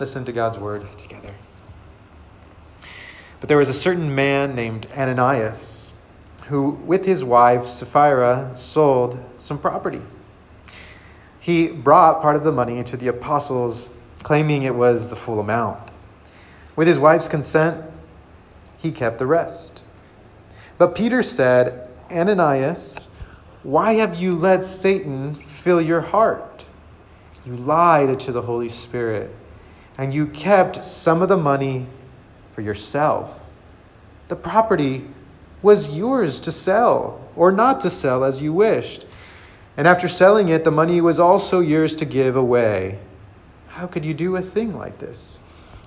listen to God's word together. But there was a certain man named Ananias who, with his wife Sapphira, sold some property. He brought part of the money to the apostles, claiming it was the full amount. With his wife's consent, he kept the rest. But Peter said, Ananias, why have you let Satan fill your heart? You lied to the Holy Spirit, and you kept some of the money for yourself. The property was yours to sell or not to sell as you wished. And after selling it, the money was also yours to give away. How could you do a thing like this?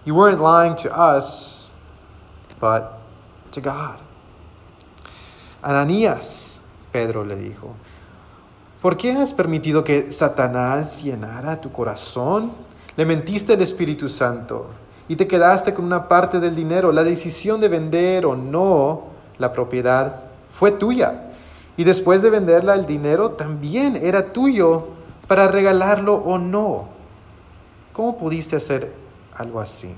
You weren't lying to us, but to God. Ananías, Pedro le dijo, ¿por qué has permitido que Satanás llenara tu corazón? Le mentiste al Espíritu Santo y te quedaste con una parte del dinero. La decisión de vender o no la propiedad fue tuya. Y después de venderla, el dinero también era tuyo para regalarlo o no. ¿Cómo pudiste hacer algo así?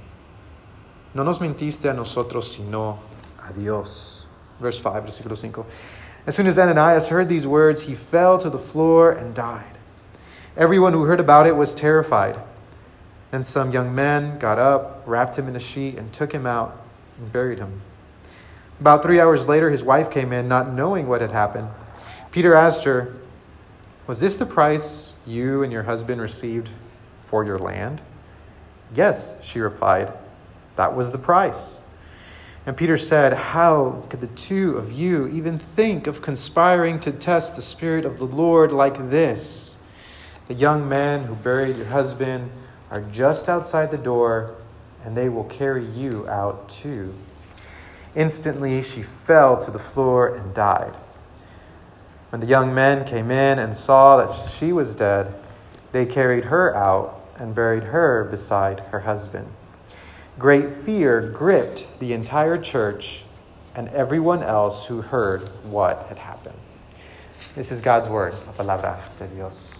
No nos mentiste a nosotros, sino a Dios. Verse 5, versículo 5. As soon as Ananias heard these words, he fell to the floor and died. Everyone who heard about it was terrified. Then some young men got up, wrapped him in a sheet, and took him out and buried him. About three hours later, his wife came in, not knowing what had happened. Peter asked her, Was this the price you and your husband received for your land? Yes, she replied. That was the price. And Peter said, How could the two of you even think of conspiring to test the Spirit of the Lord like this? The young man who buried your husband are just outside the door, and they will carry you out too. Instantly, she fell to the floor and died. When the young men came in and saw that she was dead, they carried her out and buried her beside her husband. Great fear gripped the entire church and everyone else who heard what had happened. This is God's word, la palabra de Dios.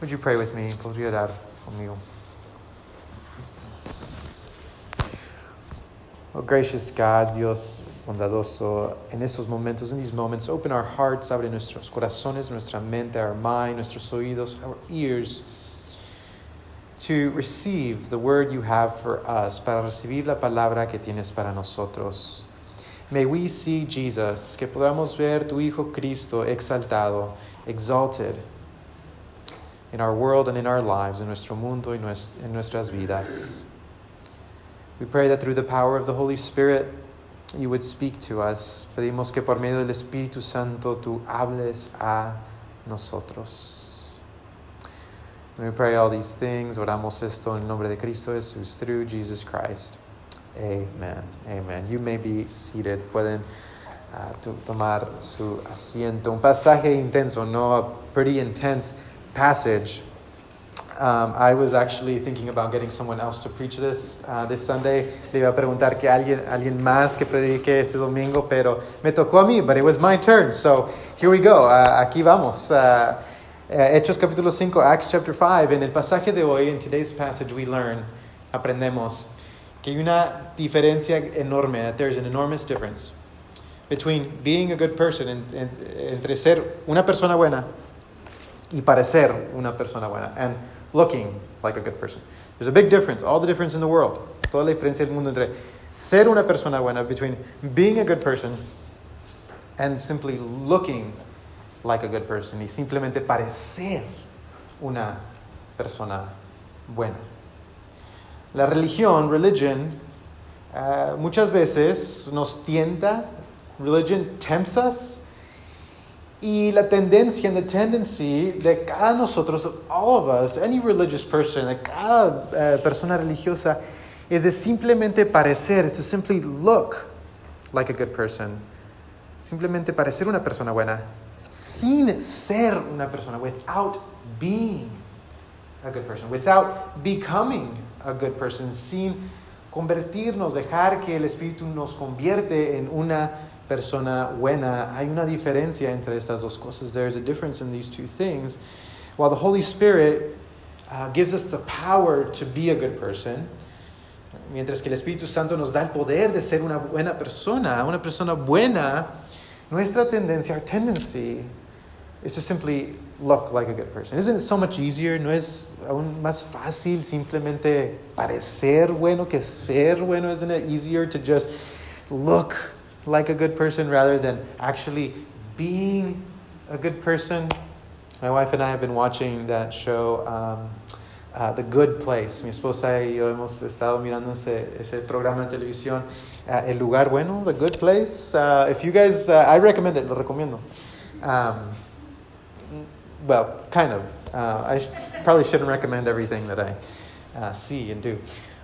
Would you pray with me? Podría dar conmigo. Oh, gracious God, Dios bondadoso, en estos momentos, in these moments, open our hearts, abre nuestros corazones, nuestra mente, our mind, nuestros oídos, our ears, to receive the word you have for us, para recibir la palabra que tienes para nosotros. May we see Jesus, que podamos ver tu Hijo Cristo exaltado, exalted in our world and in our lives, in nuestro mundo y en nuestras vidas. We pray that through the power of the Holy Spirit, you would speak to us. Pedimos que por medio del Espíritu Santo tú hables a nosotros. And we pray all these things. Oramos esto en nombre de Cristo Jesús, through Jesus Christ. Amen. Amen. You may be seated. Pueden uh, tomar su asiento. Un pasaje intenso, no? A pretty intense passage. Um, I was actually thinking about getting someone else to preach this uh, this Sunday. Le iba a preguntar que alguien, alguien más que predique este domingo, pero me tocó a mí, but it was my turn. So here we go. Uh, aquí vamos. Uh, Hechos capítulo 5, Acts chapter 5. En el pasaje de hoy, in today's passage, we learn, aprendemos, que hay una diferencia enorme, that there's an enormous difference between being a good person, en, en, entre ser una persona buena y parecer una persona buena. And looking like a good person. There's a big difference, all the difference in the world. Toda la diferencia del mundo entre ser una persona buena, between being a good person and simply looking like a good person y simplemente parecer una persona buena. La religión, religion, uh, muchas veces nos tienta, religion tempts us Y la tendencia and the tendency de cada nosotros, all of us, any religious person, de cada uh, persona religiosa, es de simplemente parecer, is to simply look like a good person. Simplemente parecer una persona buena, sin ser una persona, without being a good person, without becoming a good person, sin convertirnos, dejar que el Espíritu nos convierte en una persona buena. Hay una diferencia entre estas dos cosas. There's a difference in these two things. While the Holy Spirit uh, gives us the power to be a good person, mientras que el Espíritu Santo nos da el poder de ser una buena persona, una persona buena, nuestra tendencia, our tendency, is to simply look like a good person. Isn't it so much easier? ¿No es aún más fácil simplemente parecer bueno que ser bueno? Isn't it easier to just look like a good person rather than actually being a good person? My wife and I have been watching that show, um, uh, The Good Place. Mi esposa y yo hemos estado mirando ese, ese programa de televisión, uh, El Lugar Bueno, The Good Place. Uh, if you guys, uh, I recommend it, lo recomiendo. Um, well, kind of. Uh, I sh- probably shouldn't recommend everything that I uh, see and do.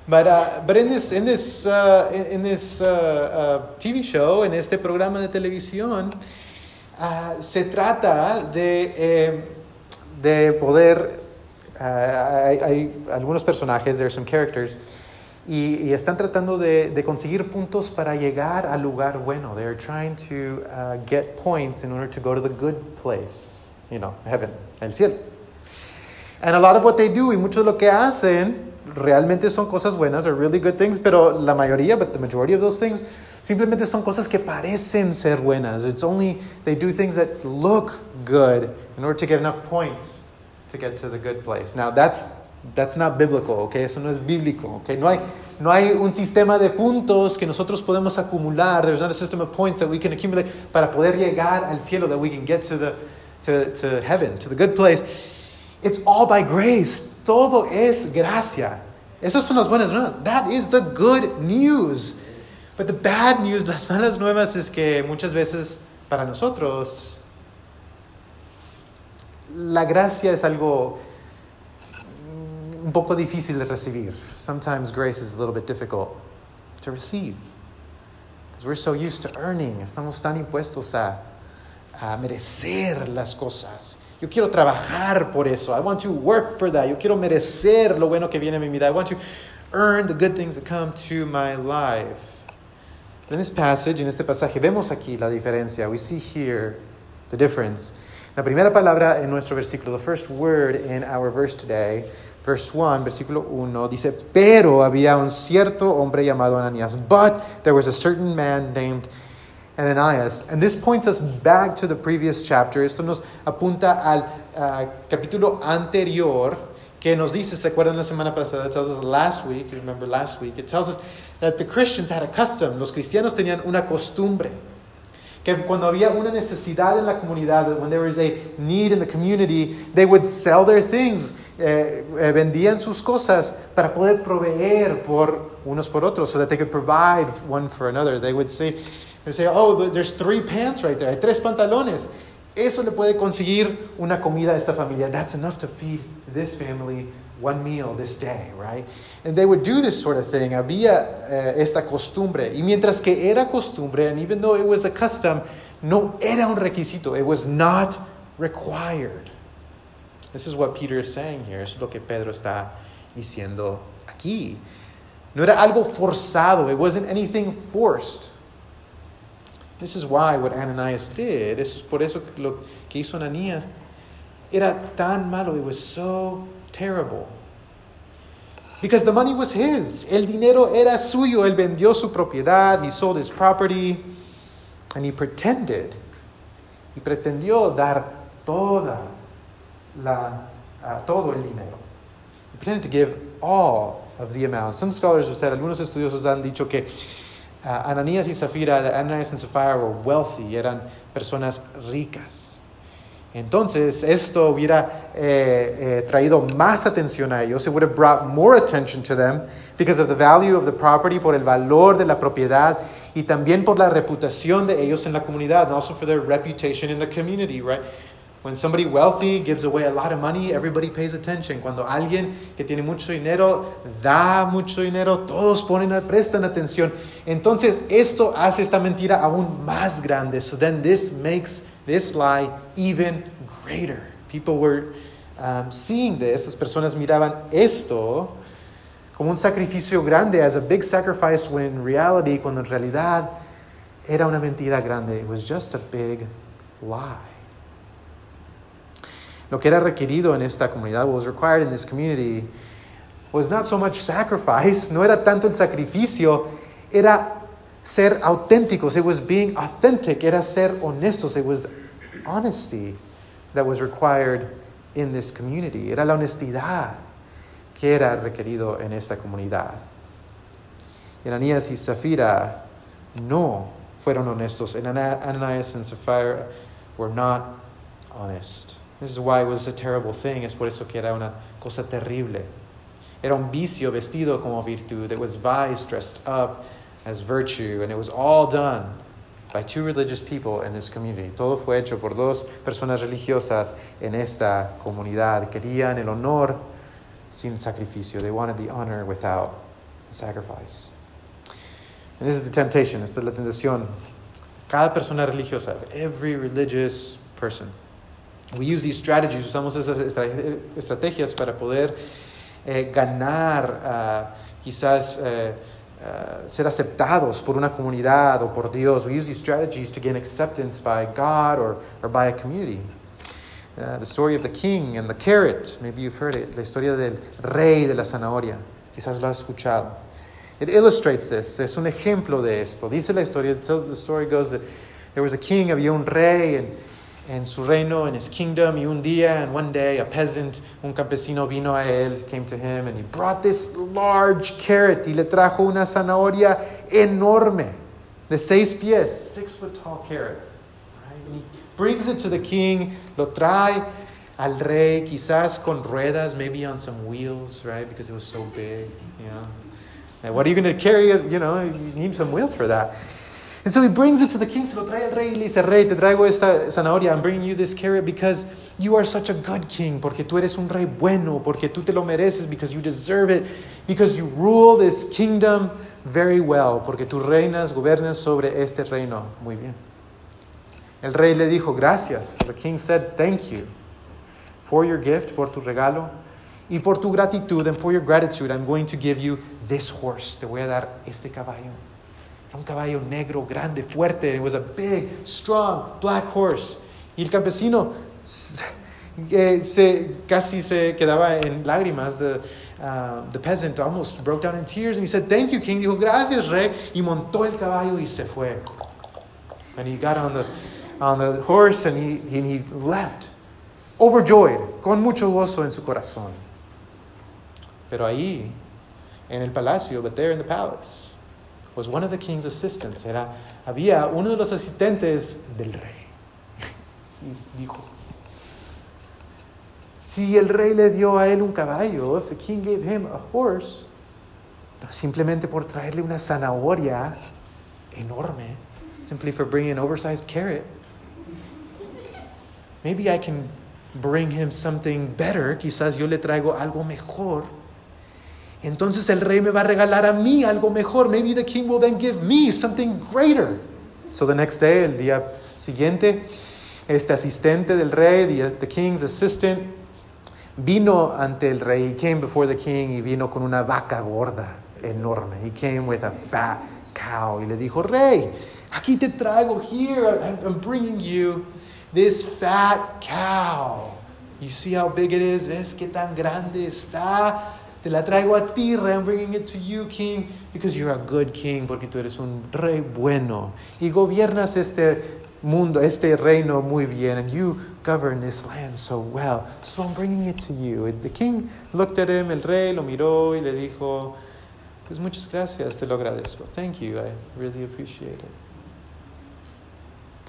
But, uh, but in this, in this, uh, in, this uh, uh, TV show, en este programa de televisión, uh, se trata de, eh, de poder, uh, hay, hay algunos personajes, there are some characters, y, y están tratando de, de conseguir puntos para llegar al lugar bueno. They're trying to get points in order to go to the good place, you know, heaven, el cielo. And a lot of what they do, y mucho de lo que hacen, realmente son cosas buenas, are really good things, pero la mayoría, but the majority of those things, simplemente son cosas que parecen ser buenas. It's only, they do things that look good in order to get enough points to get to the good place. Now, that's, that's not biblical, okay? Eso no es bíblico, okay? No hay, no hay un sistema de puntos que nosotros podemos acumular. There's not a system of points that we can accumulate para poder llegar al cielo, that we can get to, the, to, to heaven, to the good place. It's all by grace. Todo es gracia. Esas son las buenas nuevas. That is the good news. But the bad news, las malas nuevas, es que muchas veces para nosotros la gracia es algo un poco difícil de recibir. Sometimes grace is a little bit difficult to receive. Because we're so used to earning. Estamos tan impuestos a, a merecer las cosas. Yo quiero trabajar por eso. I want to work for that. Yo quiero merecer lo bueno que viene a mi vida. I want to earn the good things that come to my life. In this passage, en este pasaje, vemos aquí la diferencia. We see here the difference. La primera palabra en nuestro versículo, the first word in our verse today, verse 1, versículo 1, dice, pero había un cierto hombre llamado Ananías, but there was a certain man named Ananias. And this points us back to the previous chapter. Esto nos apunta al uh, capítulo anterior que nos dice, ¿se acuerdan la semana pasada? It tells us last week, you remember last week, it tells us that the Christians had a custom. Los cristianos tenían una costumbre. Que cuando había una necesidad en la comunidad, when there was a need in the community, they would sell their things, eh, eh, vendían sus cosas para poder proveer por unos por otros, so that they could provide one for another. They would say, they say, oh, there's three pants right there, hay tres pantalones. Eso le puede conseguir una comida a esta familia. That's enough to feed this family one meal this day, right? And they would do this sort of thing. Había uh, esta costumbre. Y mientras que era costumbre, and even though it was a custom, no era un requisito. It was not required. This is what Peter is saying here. Eso es lo que Pedro está diciendo aquí. No era algo forzado. It wasn't anything forced. This is why what Ananias did, eso es por eso que lo que hizo Ananías, era tan malo. It was so terrible. Because the money was his. El dinero era suyo. Él vendió su propiedad. He sold his property. And he pretended. Y pretendió dar toda la, uh, todo el dinero. He pretended to give all of the amount. Some scholars have said, algunos estudiosos han dicho que Ananías y Zafira, Ananias and Sapphira were wealthy. Eran personas ricas. Entonces, esto hubiera eh, eh, traído más atención a ellos. It would have brought more attention to them because of the value of the property, por el valor de la propiedad y también por la reputación de ellos en la comunidad, and also for their reputation in the community, right? When somebody wealthy gives away a lot of money, everybody pays attention. Cuando alguien que tiene mucho dinero da mucho dinero, todos ponen, prestan atención. Entonces, esto hace esta mentira aún más grande. So then this makes this lie even greater. People were um, seeing this, las personas miraban esto como un sacrificio grande, as a big sacrifice, when in reality, cuando en realidad era una mentira grande. It was just a big lie. Lo que era requerido en esta comunidad, what was required in this community, was not so much sacrifice, no era tanto el sacrificio, era ser auténticos. It was being authentic, era ser honestos. It was honesty that was required in this community. Era la honestidad que era requerido en esta comunidad. Ananías y Zafira no fueron honestos. And Ana- Ananias and Sapphira were not honest. This is why it was a terrible thing. Es por eso que era una cosa terrible. Era un vicio vestido como virtud. It was vice dressed up as virtue. And it was all done by two religious people in this community. Todo fue hecho por dos personas religiosas en esta comunidad. Querían el honor sin sacrificio. They wanted the honor without sacrifice. And this is the temptation. Esta es la tentación. Cada persona religiosa, every religious person. We use these strategies, usamos esas estrategias para poder eh, ganar, ah, quizás ah, ser aceptados por una comunidad o por Dios. We use these strategies to gain acceptance by God or, or by a community. Uh, the story of the king and the carrot, maybe you've heard it, la historia del rey de la zanahoria, quizás lo has escuchado. It illustrates this, es un ejemplo de esto. Dice la historia, the story goes that there was a king, había un rey en, en su reino, in his kingdom, y un día, and one day, a peasant, un campesino vino a él, came to him, and he brought this large carrot, y le trajo una zanahoria enorme, de seis pies, six foot tall carrot. Right? And he brings it to the king, lo trae al rey, quizás con ruedas, maybe on some wheels, right? Because it was so big, you know. And what are you going to carry? it? You know, you need some wheels for that. And so he brings it to the king, se lo trae al rey y le dice, rey, te traigo esta zanahoria, I'm bringing you this carrot because you are such a good king, porque tú eres un rey bueno, porque tú te lo mereces, because you deserve it, because you rule this kingdom very well, porque tú reinas, gobernas sobre este reino muy bien. El rey le dijo, gracias. The king said, thank you for your gift, por tu regalo, y por tu gratitud, and for your gratitude, I'm going to give you this horse. Te voy a dar este caballo. Era un caballo negro, grande, fuerte. It was a big, strong, black horse. Y el campesino eh, se, casi se quedaba en lágrimas. The, uh, the peasant almost broke down in tears and he said, Thank you, king. Dijo, Gracias, rey. Y montó el caballo y se fue. And he got on the, on the horse and he, and he left, overjoyed, con mucho gozo en su corazón. Pero ahí, en el palacio, but there in the palace, was one of the king's assistants. Era, había uno de los asistentes del rey. Y dijo, si el rey le dio a él un caballo, if the king gave him a horse, no simplemente por traerle una zanahoria enorme, simply for bringing an oversized carrot, maybe I can bring him something better, quizás yo le traigo algo mejor. Entonces el rey me va a regalar a mí algo mejor. Maybe the king will then give me something greater. So the next day, el día siguiente, este asistente del rey, the, the king's assistant, vino ante el rey. He came before the king y vino con una vaca gorda, enorme. He came with a fat cow. Y le dijo, rey, aquí te traigo, here, I'm, I'm bringing you this fat cow. You see how big it is? ¿Ves qué tan grande está? Te la traigo a ti, rey. I'm bringing it to you, king, because you're a good king, porque tú eres un rey bueno. Y gobiernas este mundo, este reino muy bien, and you govern this land so well. So I'm bringing it to you. And the king looked at him, el rey lo miró y le dijo, pues muchas gracias, te lo agradezco. Thank you, I really appreciate it.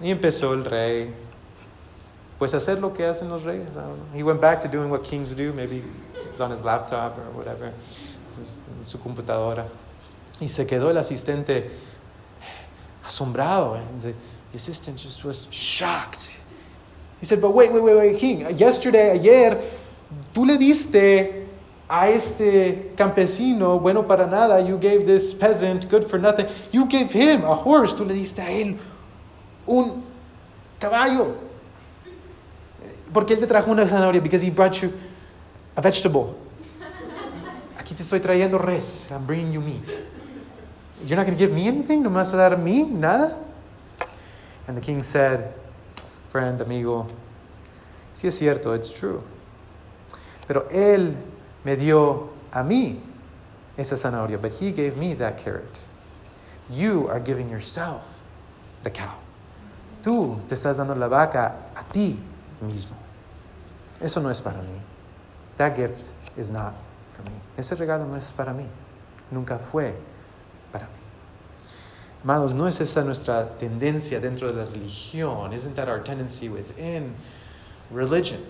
Y empezó el rey, pues a hacer lo que hacen los reyes. I don't know. He went back to doing what kings do, maybe was on his laptop or whatever, en su computadora. Y se quedó el asistente asombrado. And the, the assistant just was shocked. He said, but wait, wait, wait, wait, king. Yesterday, ayer, tú le diste a este campesino, bueno para nada, you gave this peasant, good for nothing, you gave him a horse, tú le diste a él un caballo. Porque él te trajo una zanahoria, because he brought you a vegetable. Aquí te estoy trayendo res, I'm bringing you meat. You're not going to give me anything? ¿No me vas a dar a mí nada? And the king said, friend, amigo, Sí es cierto, it's true. Pero Él me dio a mí esa zanahoria, but He gave me that carrot. You are giving yourself the cow. Tú te estás dando la vaca a ti mismo. Eso no es para mí. That gift is not for me. Ese regalo no es para mí. Nunca fue para mí. Amados, no es esa nuestra tendencia dentro de la religión. Isn't that our tendency within religion?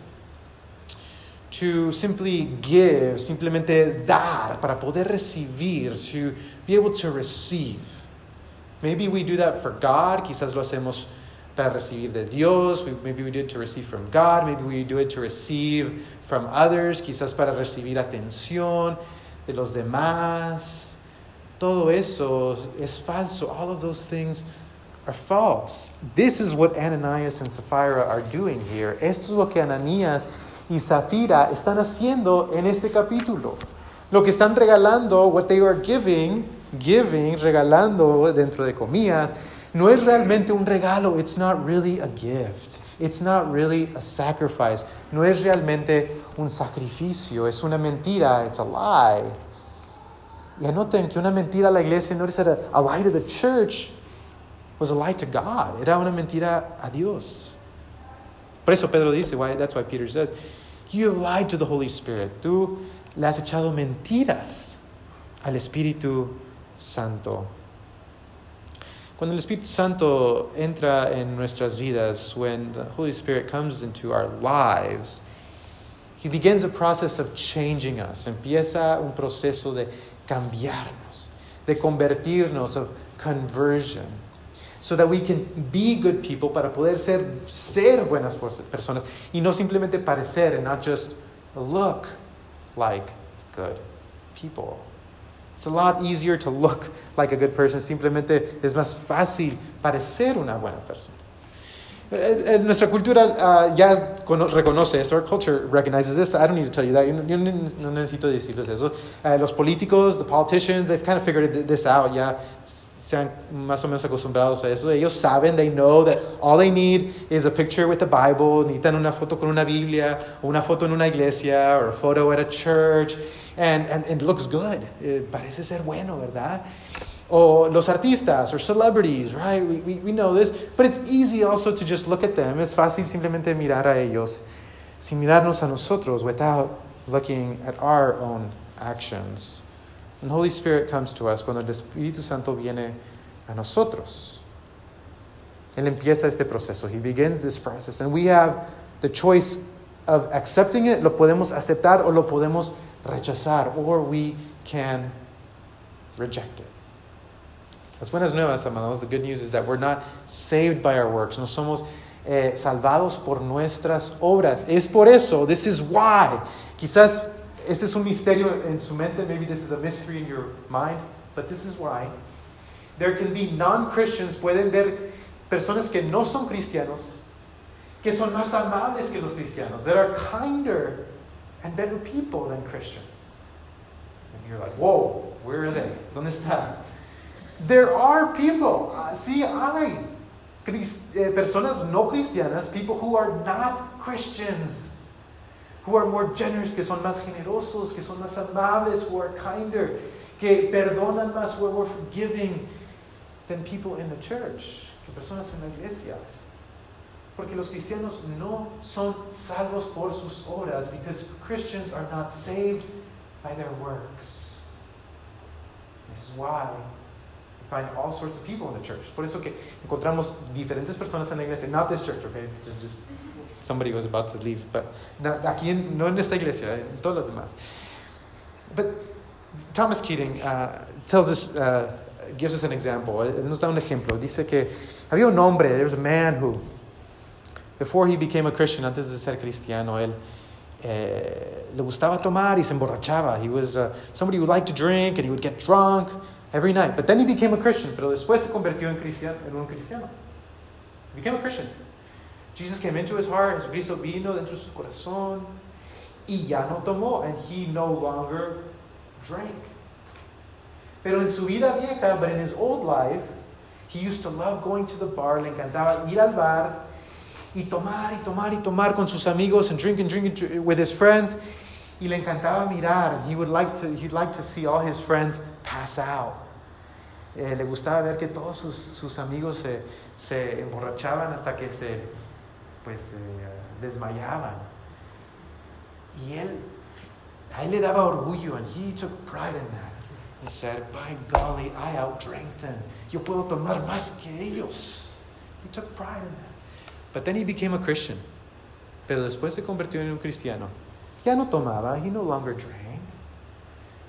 To simply give, simplemente dar para poder recibir, to be able to receive. Maybe we do that for God, quizás lo hacemos para recibir de Dios, maybe we do it to receive from God, maybe we do it to receive from others, quizás para recibir atención de los demás. Todo eso es falso. All of those things are false. This is what Ananias and Sapphira are doing here. Esto es lo que Ananías y Zafira están haciendo en este capítulo. Lo que están regalando, what they are giving, giving, regalando dentro de comillas, no es realmente un regalo. It's not really a gift. It's not really a sacrifice. No es realmente un sacrificio. Es una mentira. It's a lie. Y anoten que una mentira a la iglesia, notice that a, a lie to the church was a lie to God. Era una mentira a Dios. Por eso Pedro dice, why, that's why Peter says, you have lied to the Holy Spirit. Tú le has echado mentiras al Espíritu Santo. Cuando el Espíritu Santo entra en nuestras vidas, when the Holy Spirit comes into our lives, He begins a process of changing us. Empieza un proceso de cambiarnos, de convertirnos, of conversion, so that we can be good people para poder ser, ser buenas personas y no simplemente parecer and not just look like good people. It's a lot easier to look like a good person. Simplemente es más fácil parecer una buena persona. Eh, eh, nuestra cultura uh, ya reconoce esto. Our culture recognizes this. I don't need to tell you that. Yo no necesito decirles eso. Uh, los políticos, the politicians, they've kind of figured this out. Ya se han más o menos acostumbrados a eso. Ellos saben, they know that all they need is a picture with the Bible. Necesitan una foto con una Biblia, o una foto en una iglesia, or a photo at a church and, and, it looks good. Eh, parece ser bueno, ¿verdad? O los artistas or celebrities, right? We, we, we know this, but it's easy also to just look at them. Es fácil simplemente mirar a ellos sin mirarnos a nosotros without looking at our own actions. And the Holy Spirit comes to us cuando el Espíritu Santo viene a nosotros. Él empieza este proceso. He begins this process. And we have the choice of accepting it. Lo podemos aceptar o lo podemos rechazar, or we can reject it. Las buenas nuevas, amados, the good news is that we're not saved by our works. No somos eh, salvados por nuestras obras. Es por eso, this is why. Quizás este es un misterio en su mente, maybe this is a mystery in your mind, but this is why. There can be non-Christians, pueden ver personas que no son cristianos, que son más amables que los cristianos, that are kinder and better people than Christians. And you're like, whoa, where are they? ¿Dónde están? There are people, uh, sí hay, eh, personas no cristianas, people who are not Christians, who are more generous, que son más generosos, que son más amables, who are kinder, que perdonan más, who are more forgiving than people in the church, que personas en la iglesia. Porque los cristianos no son salvos por sus obras, because Christians are not saved by their works. This is why we find all sorts of people in the church. Por eso que encontramos diferentes personas en la iglesia. Not this church, okay? Just, just somebody was about to leave, but not, aquí en, no en esta iglesia, en todas las demás. But Thomas Keating uh, tells us, uh, gives us an example. Él nos da un ejemplo. Dice que había un hombre, there was a man who before he became a Christian, antes de ser cristiano, él eh, le gustaba tomar y se emborrachaba. He was uh, somebody who liked to drink and he would get drunk every night. But then he became a Christian, pero después se convirtió en, cristiano, en un cristiano. He became a Christian. Jesus came into his heart, Jesucristo vino dentro de su corazón y ya no tomó, and he no longer drank. Pero en su vida vieja, but in his old life, he used to love going to the bar, le encantaba ir al bar y tomar y tomar y tomar con sus amigos and drink and drink, with his friends. Y le encantaba mirar. He would like to, he'd like to see all his friends pass out. Eh, le gustaba ver que todos sus, sus amigos se, se, emborrachaban hasta que se pues, eh, desmayaban. Y él, a él le daba orgullo, and he took pride in that. He said, by golly, I outdrank them. Yo puedo tomar más que ellos. He took pride in that. But then he became a Christian. Pero después se convirtió en un cristiano. Ya no tomaba, he no longer drank.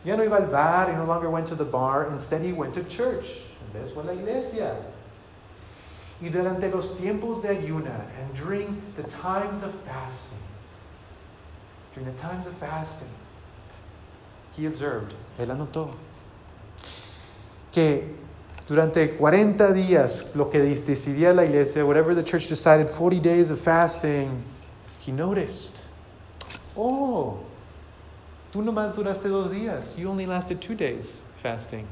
Ya no iba al bar, he no longer went to the bar. Instead, he went to church. En vez fue a la iglesia. Y durante los tiempos de ayuna, and during the times of fasting, during the times of fasting, he observed, él anotó, que durante 40 días, lo que decidía la iglesia, whatever the church decided, 40 days of fasting, he noticed, oh, tú nomás duraste dos días. You only lasted two days fasting.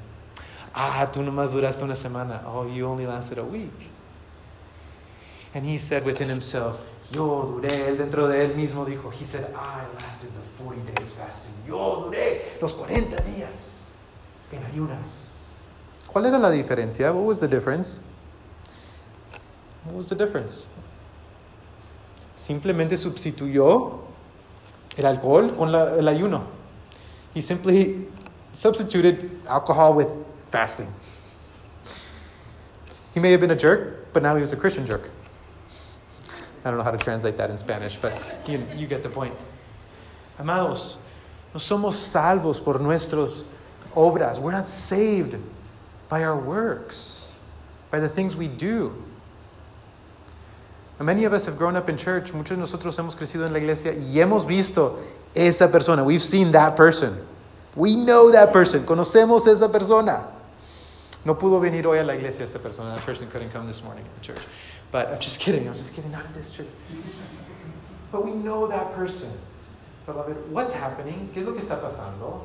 Ah, tú nomás duraste una semana. Oh, you only lasted a week. And he said within himself, Yo duré, él dentro de él mismo dijo, he said, I lasted the 40 days fasting. Yo duré los 40 días en ayunas. ¿Cuál era la diferencia? What was the difference? What was the difference? Simplemente sustituyó el alcohol con la, el ayuno. He simply substituted alcohol with fasting. He may have been a jerk, but now he was a Christian jerk. I don't know how to translate that in Spanish, but you, you get the point. Amados, no somos salvos por nuestras obras. We're not saved by our works, by the things we do. Many of us have grown up in church. Muchos de nosotros hemos crecido en la iglesia y hemos visto esa persona. We've seen that person. We know that person. Conocemos esa persona. No pudo venir hoy a la iglesia esta persona. That person couldn't come this morning at the church. But I'm just kidding. I'm just kidding. Not in this church. But we know that person. Beloved, what's happening? ¿Qué es lo que está pasando?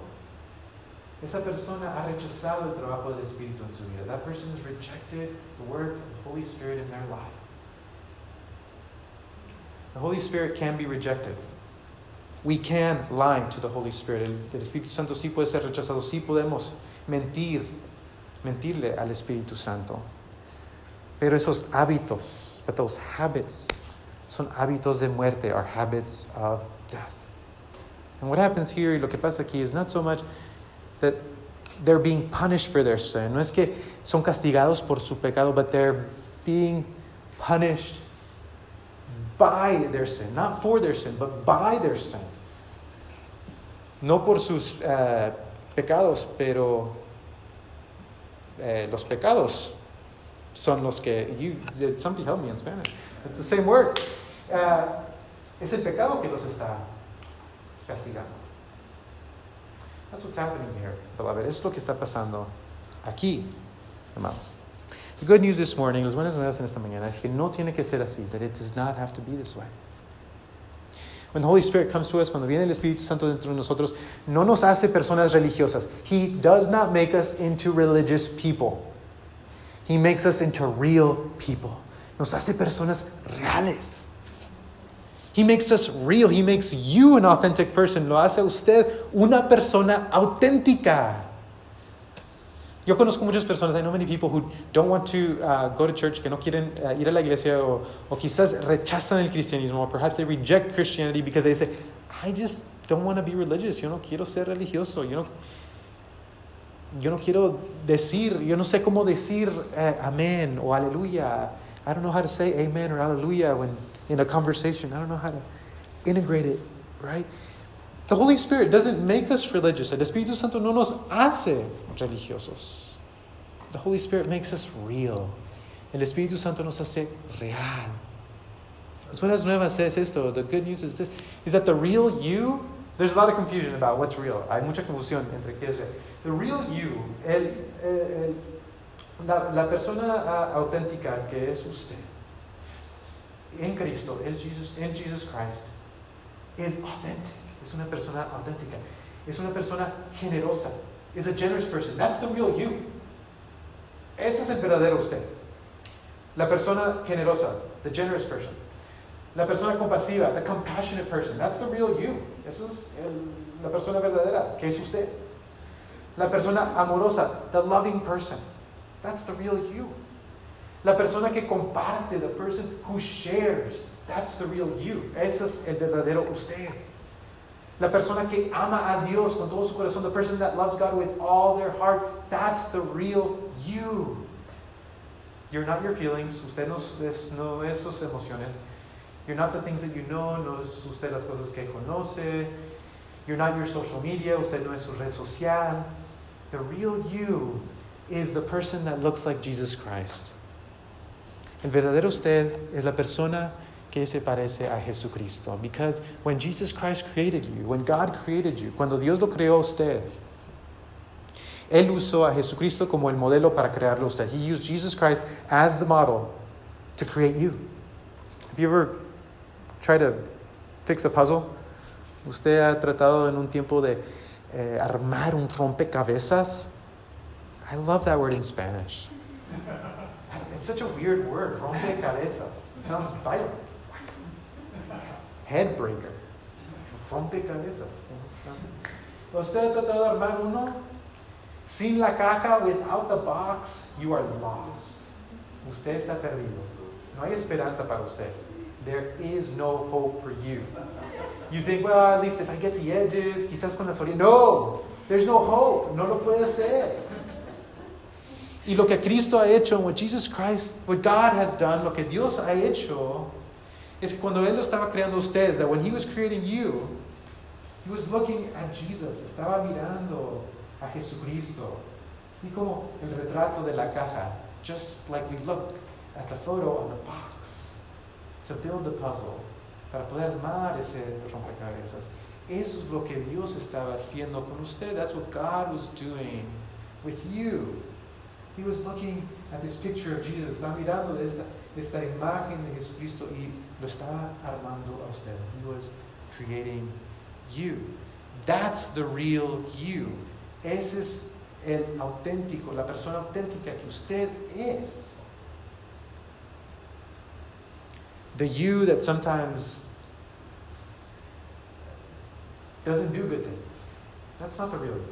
Esa persona ha rechazado el trabajo del Espíritu en su vida. That person has rejected the work of the Holy Spirit in their life. The Holy Spirit can be rejected. We can lie to the Holy Spirit. El, el Espíritu Santo sí puede ser rechazado. Sí podemos mentir, mentirle al Espíritu Santo. Pero esos hábitos, but those habits, son hábitos de muerte, are habits of death. And what happens here, y lo que pasa aquí, is not so much that they're being punished for their sin. No es que son castigados por su pecado, but they're being punished by their sin. Not for their sin, but by their sin. No por sus uh, pecados, pero eh, los pecados son los que. You, somebody help me in Spanish. It's the same word. Uh, es el pecado que los está castigando. That's what's happening here, beloved. Es lo que está pasando aquí, hermanos. The good news this morning, las buenas nuevas en esta mañana, es que no tiene que ser así, that it does not have to be this way. When the Holy Spirit comes to us, cuando viene el Espíritu Santo dentro de nosotros, no nos hace personas religiosas. He does not make us into religious people. He makes us into real people. Nos hace personas reales. He makes us real. He makes you an authentic person. Lo hace usted una persona auténtica. Yo conozco muchas personas, I know many people who don't want to uh, go to church, que no quieren uh, ir a la iglesia, o, o quizás rechazan el cristianismo, or perhaps they reject Christianity because they say, I just don't want to be religious, yo no quiero ser religioso, yo no, yo no quiero decir, yo no sé cómo decir uh, amén o aleluya. I don't know how to say amen or hallelujah when in a conversation. I don't know how to integrate it, right? The Holy Spirit doesn't make us religious. El Espíritu Santo no nos hace religiosos. The Holy Spirit makes us real. El Espíritu Santo nos hace real. Las buenas nuevas es esto. The good news is this: is that the real you. There's a lot of confusion about what's real. Hay mucha confusión entre qué es real. The real you, el, el, la, la persona uh, auténtica que es usted en Cristo, es Jesus, in Jesus Christ, is authentic. Es una persona auténtica. Es una persona generosa. Is a generous person. That's the real you. Ese es el verdadero usted. La persona generosa, the generous person. La persona compasiva, the compassionate person, that's the real you. Esa es el- la persona verdadera, que es usted. La persona amorosa, the loving person, that's the real you. La persona que comparte, the person who shares, that's the real you. Ese es el verdadero usted. La persona que ama a Dios con todo su corazón, the person that loves God with all their heart, that's the real you. You're not your feelings, usted no es, no es sus emociones. You're not the things that you know, no es usted las cosas que conoce. You're not your social media, usted no es su red social. The real you is the person that looks like Jesus Christ. El verdadero usted es la persona que se parece a Jesucristo. Because when Jesus Christ created you, when God created you, cuando Dios lo creó a usted, Él usó a Jesucristo como el modelo para crearlo a usted. He used Jesus Christ as the model to create you. Have you ever tried to fix a puzzle? ¿Usted ha tratado en un tiempo de eh, armar un rompecabezas? I love that word in Spanish. It's such a weird word, rompecabezas. It sounds violent. Headbreaker. Rompecabezas. ¿Usted ha tratado de armar uno? Sin la caja, without the box, you are lost. Usted está perdido. No hay esperanza para usted. There is no hope for you. You think, well, at least if I get the edges, quizás con las orillas. No, there's no hope. No lo puede hacer. Y lo que Cristo ha hecho, what Jesus Christ, what God has done, lo que Dios ha hecho, es que cuando Él lo estaba creando a ustedes, that when He was creating you, He was looking at Jesus, estaba mirando a Jesucristo, así como el retrato de la caja, just like we look at the photo on the box, to build the puzzle, para poder armar ese rompecabezas. Eso es lo que Dios estaba haciendo con usted. That's what God was doing with you. He was looking at this picture of Jesus, está mirando esta, esta imagen de Jesucristo y lo estaba armando a usted. He was creating you. That's the real you. Ese es el auténtico, la persona auténtica que usted es. The you that sometimes doesn't do good things. That's not the real you.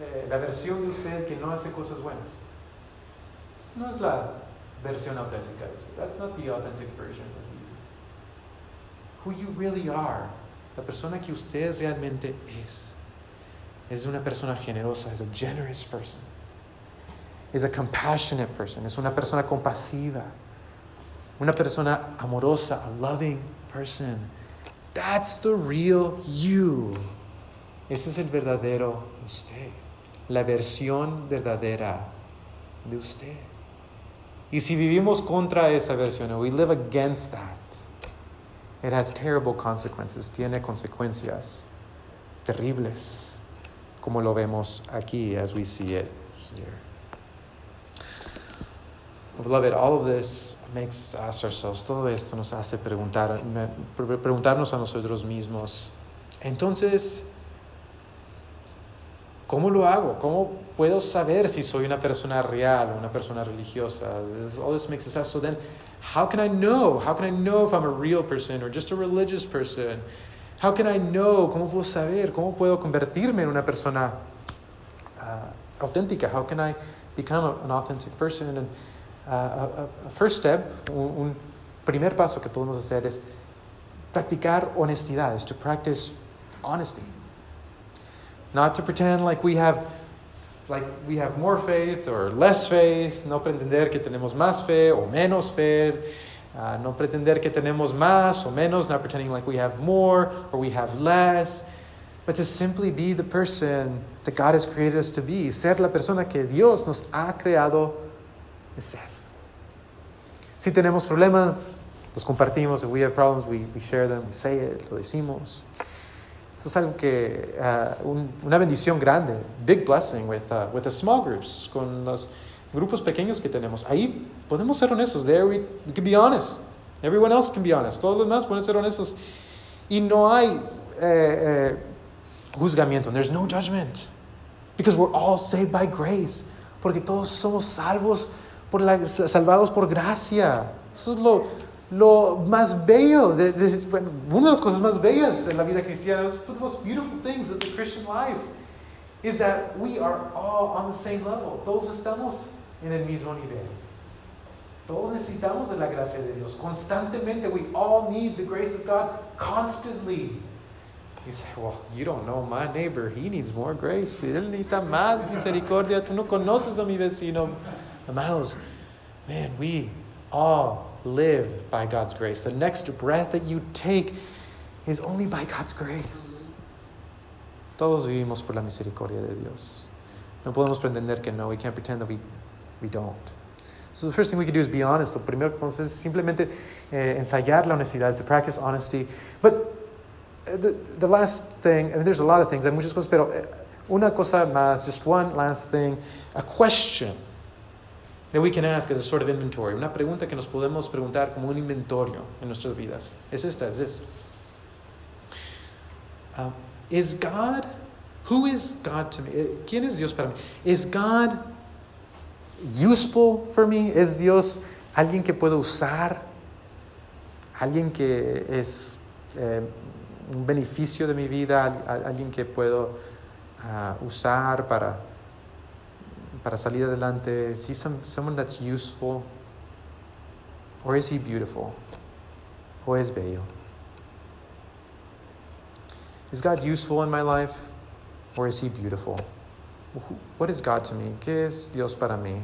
Eh, la versión de usted que no hace cosas buenas. Esa no es la versión auténtica de usted. That's not the authentic version of you. Who you really are, la persona que usted realmente es, es una persona generosa, es a generous person. Es a compassionate person, es una persona compasiva, una persona amorosa, a loving person. That's the real you. Ese es el verdadero usted, la versión verdadera de usted. Y si vivimos contra esa versión, we live against that, it has terrible consequences, tiene consecuencias terribles, como lo vemos aquí as we see it here. Beloved, all of this makes us ask ourselves, todo esto nos hace preguntar, preguntarnos a nosotros mismos. Entonces, ¿cómo lo hago? ¿Cómo puedo saber si soy una persona real o una persona religiosa? This- All this makes ask, so then, how can I know? How can I know if I'm a real person or just a religious person? How can I know? ¿Cómo puedo saber? ¿Cómo puedo convertirme en una persona uh, auténtica? How can I become a- an authentic person? And uh, a, a- a first step, un, un primer paso que podemos hacer es practicar honestidad, is to practice honesty. Not to pretend like we have like we have more faith or less faith, no pretender que tenemos más fe o menos fe, uh, no pretender que tenemos más o menos, not pretending like we have more or we have less, but to simply be the person that God has created us to be, ser la persona que Dios nos ha creado de ser. Si tenemos problemas, los compartimos. If we have problems, we, we share them, we say it, lo decimos. Eso es algo que, uh, un- una bendición grande, big blessing with, uh, with the small groups, con los grupos pequeños que tenemos. Ahí podemos ser honestos. There we, we can be honest. Everyone else can be honest. Todos los demás pueden ser honestos. Y no hay eh, eh, juzgamiento. There's no judgment. Because we're all saved by grace. Porque todos somos salvos por la, salvados por gracia. Eso es lo, lo más bello, de, de, bueno, una de las cosas más bellas de la vida cristiana, one of the most beautiful things of the Christian life, is that we are all on the same level. Todos estamos en el mismo nivel. Todos necesitamos de la gracia de Dios constantemente. We all need the grace of God constantly. You say, well, you don't know my neighbor. He needs more grace. Él necesita más misericordia. Tú no conoces a mi vecino. Amados, man, we all live by God's grace. The next breath that you take is only by God's grace. Todos vivimos por la misericordia de Dios. No podemos pretender que no. We can't pretend that we, we don't. So the first thing we can do is be honest. Lo primero que podemos hacer es simplemente eh, ensayar la honestidad, is to practice honesty. But uh, the, the last thing, I mean, there's a lot of things, hay muchas cosas, pero eh, una cosa más, just one last thing, a question that we can ask as a sort of inventory. Una pregunta que nos podemos preguntar como un inventario en nuestras vidas. Es esta, es this. Um, is God, who is God to me? Eh, ¿Quién es Dios para mí? Is God useful for me? ¿Es Dios alguien que puedo usar? ¿Alguien que es eh, un beneficio de mi vida? ¿Al- ¿Alguien que puedo ah, usar para, para salir adelante? ¿Is he some, someone that's useful? Or is he beautiful? ¿O es bello? Is God useful in my life? Or is he beautiful? What is God to me? ¿Qué es Dios para mí?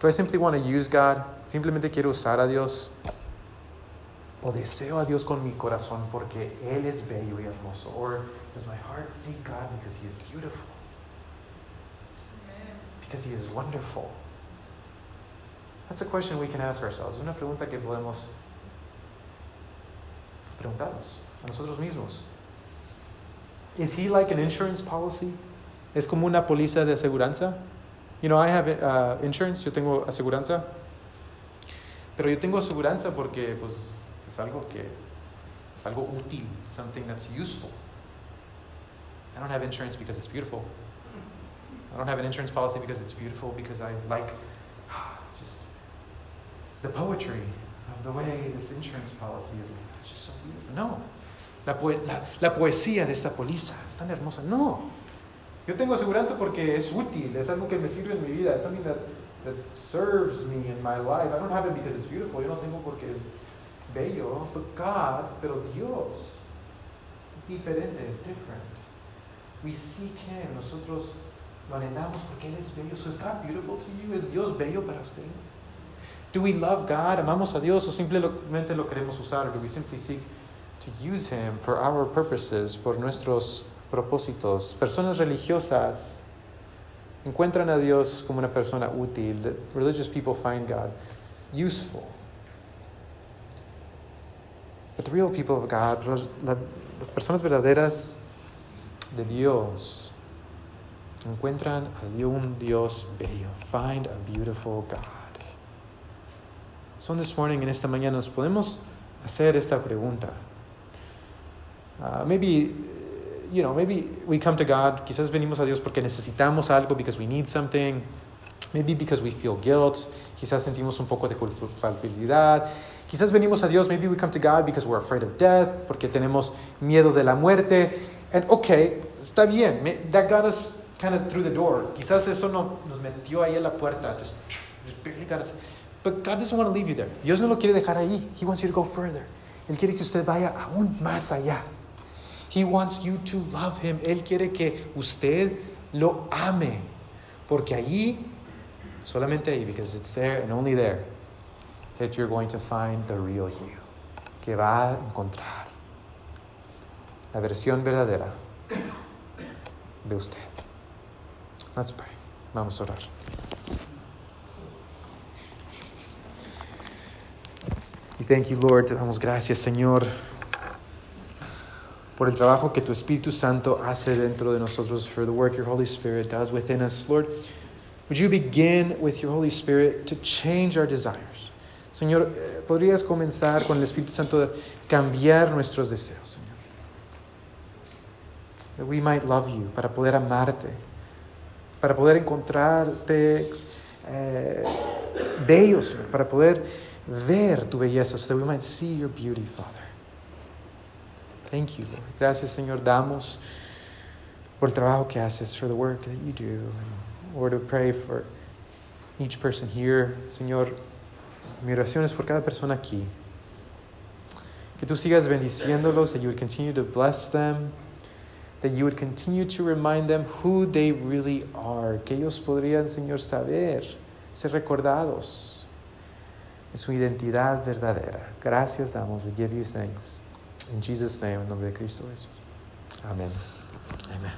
Do I simply want to use God? ¿Simplemente quiero usar a Dios? ¿O deseo a Dios con mi corazón porque Él es bello y hermoso? Or does my heart seek God because He is beautiful? Because He is wonderful? That's a question we can ask ourselves. Es una pregunta que podemos preguntarnos a nosotros mismos. Is he like an insurance policy? ¿Es como una póliza de aseguranza? You know, I have uh, insurance, yo tengo aseguranza. Pero yo tengo aseguranza porque pues, es algo que es algo útil, something that's useful. I don't have insurance because it's beautiful. I don't have an insurance policy because it's beautiful, because I like just the poetry of the way this insurance policy is. It's just so beautiful. No. La, poe- la, la poesía de esta póliza es tan hermosa. No. Yo tengo aseguranza porque es útil, es algo que me sirve en mi vida. It's something that, that serves me in my life. I don't have it because it's beautiful. Yo no tengo porque es bello. But God, pero Dios, es diferente, es different. We seek Him. Nosotros lo anhelamos porque Él es bello. So is God beautiful to you? ¿Es Dios bello para usted? Do we love God? ¿Amamos a Dios o simplemente lo queremos usar? Do we simply seek to use Him for our purposes, por nuestros propósitos? Personas religiosas encuentran a Dios como una persona útil. The religious people find God useful. But the real people of God, las personas verdaderas de Dios, encuentran a un Dios bello. Find a beautiful God. So this morning, en esta mañana, nos podemos hacer esta pregunta. Uh, maybe, you know, maybe we come to God, quizás venimos a Dios porque necesitamos algo, because we need something. Maybe because we feel guilt. Quizás sentimos un poco de culpabilidad. Quizás venimos a Dios, maybe we come to God because we're afraid of death, porque tenemos miedo de la muerte. And okay, está bien. That got us kind of through the door. Quizás eso no, nos metió ahí a la puerta. Just, just. But God doesn't want to leave you there. Dios no lo quiere dejar ahí. He wants you to go further. Él quiere que usted vaya aún más allá. He wants you to love him. Él quiere que usted lo ame. Porque allí, solamente ahí, because it's there and only there, that you're going to find the real you. Que va a encontrar la versión verdadera de usted. Let's pray. Vamos a orar. Y thank you, Lord. Te damos gracias, Señor, por el trabajo que tu Espíritu Santo hace dentro de nosotros, for the work your Holy Spirit does within us. Lord, would you begin with your Holy Spirit to change our desires? Señor, eh, podrías comenzar con el Espíritu Santo de cambiar nuestros deseos, Señor. That we might love you, para poder amarte, para poder encontrarte eh, bellos, Señor, para poder ver tu belleza, so that we might see your beauty, Father. Thank you, Lord. Gracias, Señor. Damos por el trabajo que haces, for the work that you do. And Lord, we pray for each person here. Señor, mi oración es por cada persona aquí. Que tú sigas bendiciéndolos, that you would continue to bless them, that you would continue to remind them who they really are, que ellos podrían, Señor, saber, ser recordados de su identidad verdadera. Gracias damos, we give you thanks. In Jesus' name, en nombre de Cristo Jesús. Amén. Amén.